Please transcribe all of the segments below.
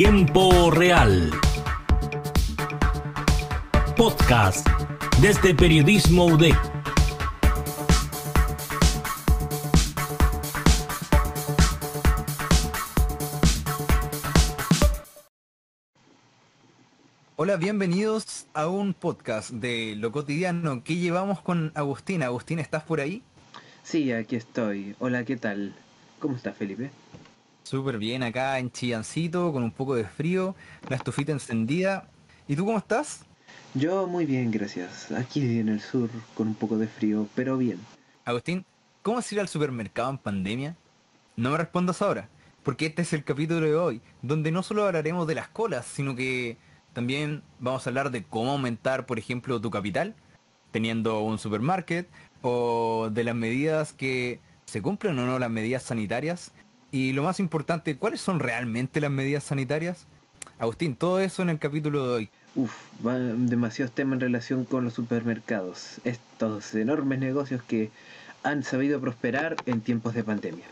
Tiempo Real. Podcast desde Periodismo UDEC. Hola, bienvenidos a un podcast de lo cotidiano que llevamos con Agustín. Agustín, ¿estás por ahí? Sí, aquí estoy. Hola, ¿qué tal? ¿Cómo estás, Felipe? Súper bien acá en Chillancito, con un poco de frío, la estufita encendida. ¿Y tú cómo estás? Yo muy bien, gracias. Aquí en el sur, con un poco de frío, pero bien. Agustín, ¿cómo es ir al supermercado en pandemia? No me respondas ahora, porque este es el capítulo de hoy, donde no solo hablaremos de las colas, sino que también vamos a hablar de cómo aumentar, por ejemplo, tu capital, teniendo un supermarket, o de las medidas que se cumplen o no las medidas sanitarias. Y lo más importante, ¿cuáles son realmente las medidas sanitarias? Agustín, todo eso en el capítulo de hoy. Uf, van demasiados temas en relación con los supermercados. Estos enormes negocios que han sabido prosperar en tiempos de pandemia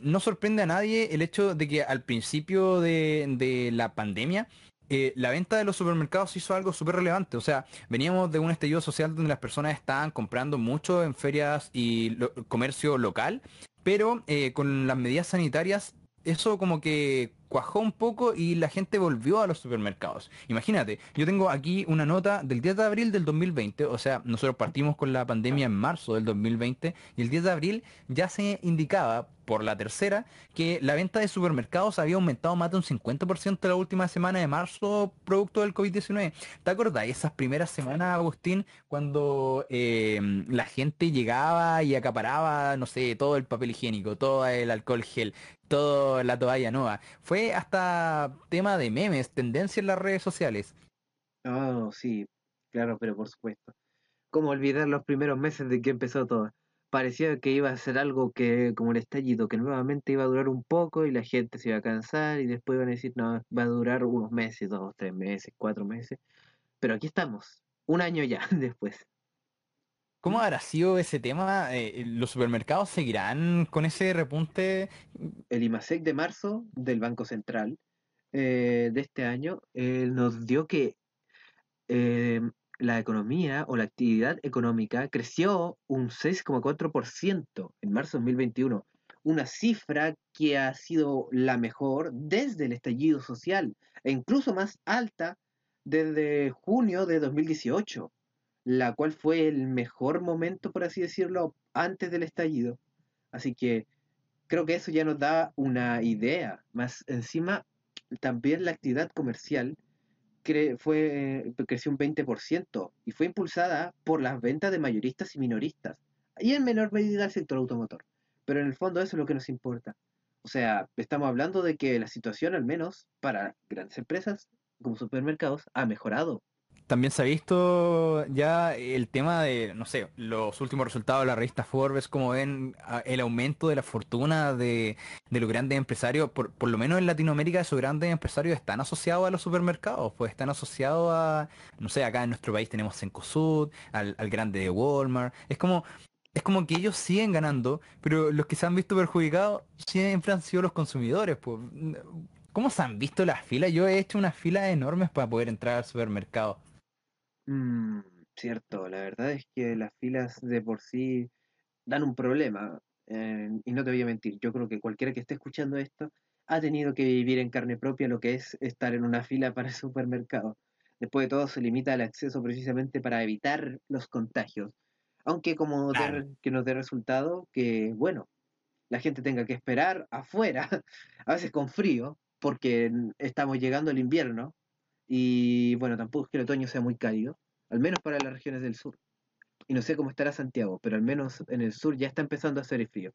no sorprende a nadie el hecho de que al principio de, la pandemia eh, la venta de los supermercados hizo algo súper relevante. O sea, veníamos de un estallido social donde las personas estaban comprando mucho en ferias y comercio local, pero eh, con las medidas sanitarias eso como que cuajó un poco y la gente volvió a los supermercados. Imagínate, yo tengo aquí una nota del 10 de abril del 2020, o sea, nosotros partimos con la pandemia en marzo del 2020 y el 10 de abril ya se indicaba por la tercera que la venta de supermercados había aumentado más de un 50% la última semana de marzo producto del COVID-19. ¿Te acordás esas primeras semanas, Agustín, cuando eh, la gente llegaba y acaparaba, no sé, todo el papel higiénico, todo el alcohol gel, toda la toalla nueva? Fue hasta tema de memes, tendencia en las redes sociales. Oh, sí, claro, pero por supuesto. ¿Cómo olvidar los primeros meses de que empezó todo? parecía que iba a ser algo que, como el estallido, que nuevamente iba a durar un poco y la gente se iba a cansar y después iban a decir, no, va a durar unos meses, dos, tres meses, cuatro meses. Pero aquí estamos, un año ya después. ¿Cómo habrá sido ese tema? Eh, ¿Los supermercados seguirán con ese repunte? El IMASEC de marzo del Banco Central eh, de este año eh, nos dio que la economía o la actividad económica creció un 6,4% en marzo de 2021, una cifra que ha sido la mejor desde el estallido social e incluso más alta desde junio de 2018, la cual fue el mejor momento, por así decirlo, antes del estallido. Así que creo que eso ya nos da una idea. Más encima, también la actividad comercial fue, creció un 20% y fue impulsada por las ventas de mayoristas y minoristas y en menor medida el sector automotor. Pero en el fondo eso es lo que nos importa. O sea, estamos hablando de que la situación, al menos para grandes empresas como supermercados, ha mejorado también se ha visto ya el tema de, no sé, los últimos resultados de la revista Forbes, como ven el aumento de la fortuna de, los grandes empresarios, por, por, lo menos en Latinoamérica esos grandes empresarios están asociados a los supermercados, pues están asociados a, no sé, acá en nuestro país tenemos Cencosud, al, al grande de Walmart, es como, es como que ellos siguen ganando, pero los que se han visto perjudicados siempre han sido los consumidores, pues. ¿Cómo se han visto las filas? Yo he hecho unas filas enormes para poder entrar al supermercado. Mm, cierto, la verdad es que las filas de por sí dan un problema. Eh, y no te voy a mentir, yo creo que cualquiera que esté escuchando esto ha tenido que vivir en carne propia lo que es estar en una fila para el supermercado. Después de todo se limita el acceso precisamente para evitar los contagios. Aunque como que nos dé resultado que, bueno, la gente tenga que esperar afuera, a veces con frío, porque estamos llegando al invierno y bueno, tampoco es que el otoño sea muy cálido, al menos para las regiones del sur. Y no sé cómo estará Santiago, pero al menos en el sur ya está empezando a hacer el frío.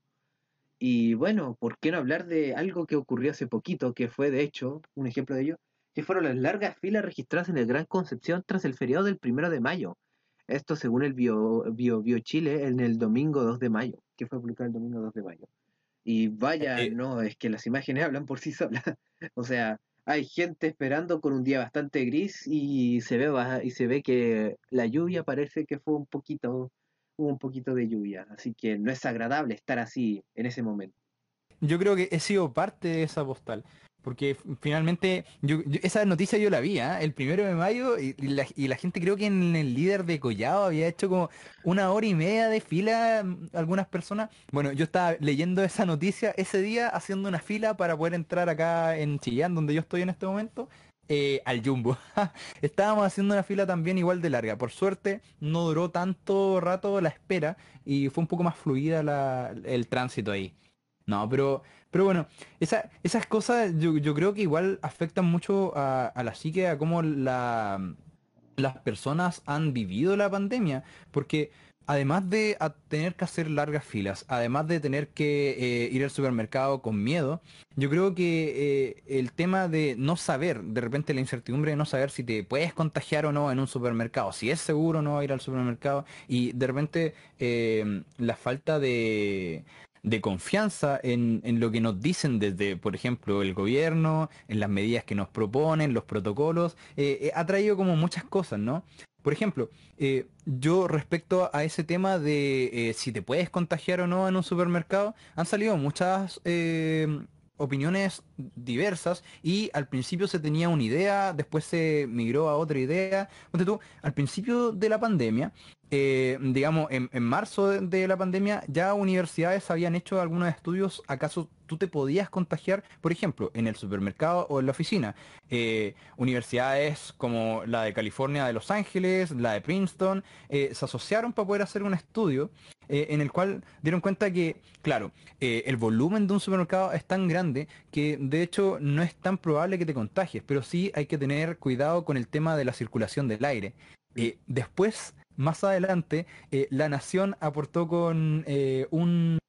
Y bueno, ¿por qué no hablar de algo que ocurrió hace poquito, que fue de hecho un ejemplo de ello, que fueron las largas filas registradas en el Gran Concepción tras el feriado del primero de mayo? Esto según el Bio, Bio, Bio Chile en el domingo 2 de mayo, que fue publicado el domingo 2 de mayo. Y vaya, eh, no, es que las imágenes hablan por sí solas. o sea, hay gente esperando con un día bastante gris y se ve y se ve que la lluvia parece que fue un poquito un poquito de lluvia, así que no es agradable estar así en ese momento. Yo creo que he sido parte de esa postal. Porque finalmente, esa noticia yo la vi, ¿ah? el primero de mayo, y, la, gente creo que en el líder de Collado había hecho como una hora y media de fila, mm, algunas personas. Bueno, yo estaba leyendo esa noticia ese día, haciendo una fila para poder entrar acá en Chillán, donde yo estoy en este momento, eh, al Jumbo. Estábamos haciendo una fila también igual de larga. Por suerte, no duró tanto rato la espera y fue un poco más fluida el tránsito ahí. No, pero, pero bueno, esa, esas cosas yo, yo, creo que igual afectan mucho a, a la psique, a cómo la, las personas han vivido la pandemia. Porque además de tener que hacer largas filas, además de tener que eh, ir al supermercado con miedo, yo creo que eh, el tema de no saber, de repente la incertidumbre de no saber si te puedes contagiar o no en un supermercado, si es seguro o no ir al supermercado, y de repente eh, la falta de, de confianza en, en, lo que nos dicen desde, por ejemplo, el gobierno, en las medidas que nos proponen, los protocolos, eh, eh, ha traído como muchas cosas, ¿no? Por ejemplo, eh, yo respecto a ese tema de si te puedes contagiar o no en un supermercado, han salido muchas opiniones diversas y al principio se tenía una idea, después se migró a otra idea. Tú, al principio de la pandemia, eh, digamos, en, marzo de, la pandemia, ya universidades habían hecho algunos estudios, acaso tú te podías contagiar, por ejemplo, en el supermercado o en la oficina. Eh, universidades como la de California de Los Ángeles, la de Princeton, eh, se asociaron para poder hacer un estudio en el cual dieron cuenta que, claro, el volumen de un supermercado es tan grande que de hecho no es tan probable que te contagies, pero sí hay que tener cuidado con el tema de la circulación del aire. después más adelante, eh, La Nación aportó con eh, un,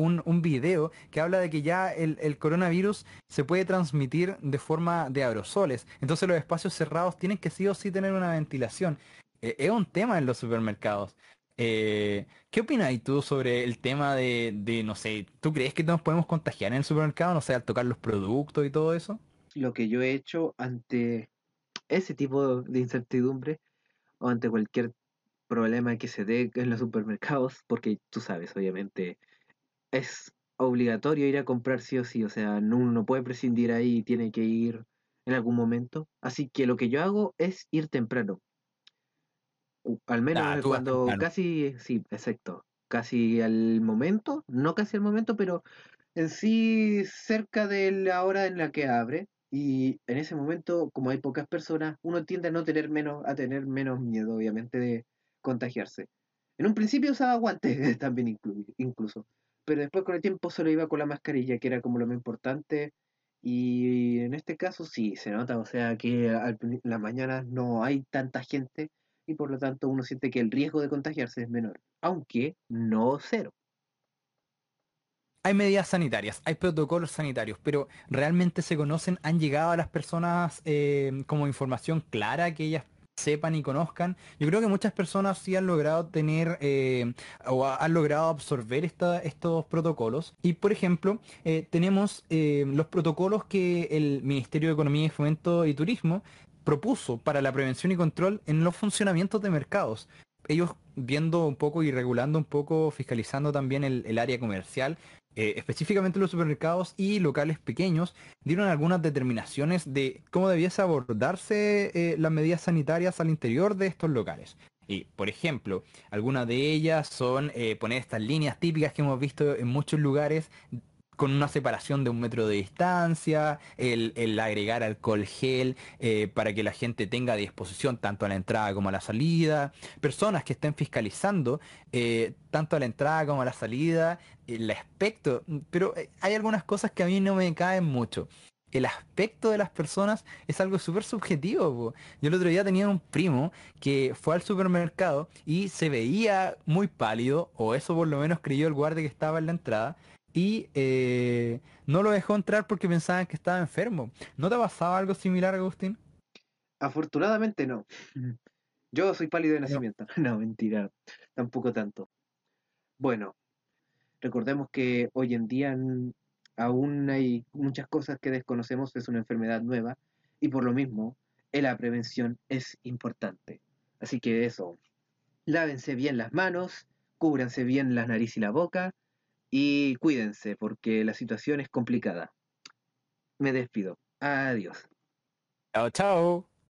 un, video que habla de que ya el, coronavirus se puede transmitir de forma de aerosoles. Entonces los espacios cerrados tienen que sí o sí tener una ventilación. Eh, es un tema en los supermercados. ¿Qué opinas tú sobre el tema de, de, no sé, ¿tú crees que nos podemos contagiar en el supermercado, no sé, al tocar los productos y todo eso? Lo que yo he hecho ante ese tipo de incertidumbre o ante cualquier problema que se dé en los supermercados, porque tú sabes, obviamente, es obligatorio ir a comprar sí o sí, o sea, no, no puede prescindir ahí, tiene que ir en algún momento. Así que lo que yo hago es ir temprano. Al menos ah, cuando casi, sí, exacto, casi al momento, no casi al momento, pero en sí cerca de la hora en la que abre. Y en ese momento, como hay pocas personas, uno tiende a no tener menos, a tener menos miedo, obviamente, de, contagiarse. En un principio usaba guantes también incluso, pero después con el tiempo solo iba con la mascarilla, que era como lo más importante. Y en este caso sí, se nota, o sea que en las mañanas no hay tanta gente y por lo tanto uno siente que el riesgo de contagiarse es menor, aunque no cero. Hay medidas sanitarias, hay protocolos sanitarios, pero ¿realmente se conocen? ¿Han llegado a las personas eh, como información clara que ellas sepan y conozcan. Yo creo que muchas personas sí han logrado tener eh, o han logrado absorber estos protocolos. Y por ejemplo, eh, tenemos eh, los protocolos que el Ministerio de Economía y Fomento y Turismo propuso para la prevención y control en los funcionamientos de mercados. Ellos viendo un poco y regulando un poco, fiscalizando también el área comercial, eh, específicamente los supermercados y locales pequeños, dieron algunas determinaciones de cómo debiese abordarse eh, las medidas sanitarias al interior de estos locales. Y, por ejemplo, algunas de ellas son eh, poner estas líneas típicas que hemos visto en muchos lugares con una separación de un metro de distancia, el, agregar alcohol gel eh, para que la gente tenga a disposición tanto a la entrada como a la salida, personas que estén fiscalizando eh, tanto a la entrada como a la salida, el aspecto, pero eh, hay algunas cosas que a mí no me caen mucho el aspecto de las personas es algo súper subjetivo. Yo el otro día tenía un primo que fue al supermercado y se veía muy pálido, o eso por lo menos creyó el guardia que estaba en la entrada, y eh, no lo dejó entrar porque pensaban que estaba enfermo. ¿No te ha pasado algo similar, Agustín? Afortunadamente no. Yo soy pálido de nacimiento. No, mentira, tampoco tanto. Bueno, recordemos que hoy en día aún hay muchas cosas que desconocemos, es una enfermedad nueva y por lo mismo la prevención es importante. Así que eso, lávense bien las manos, cúbranse bien la nariz y la boca y cuídense porque la situación es complicada. me despido. Adiós. Chao, chao.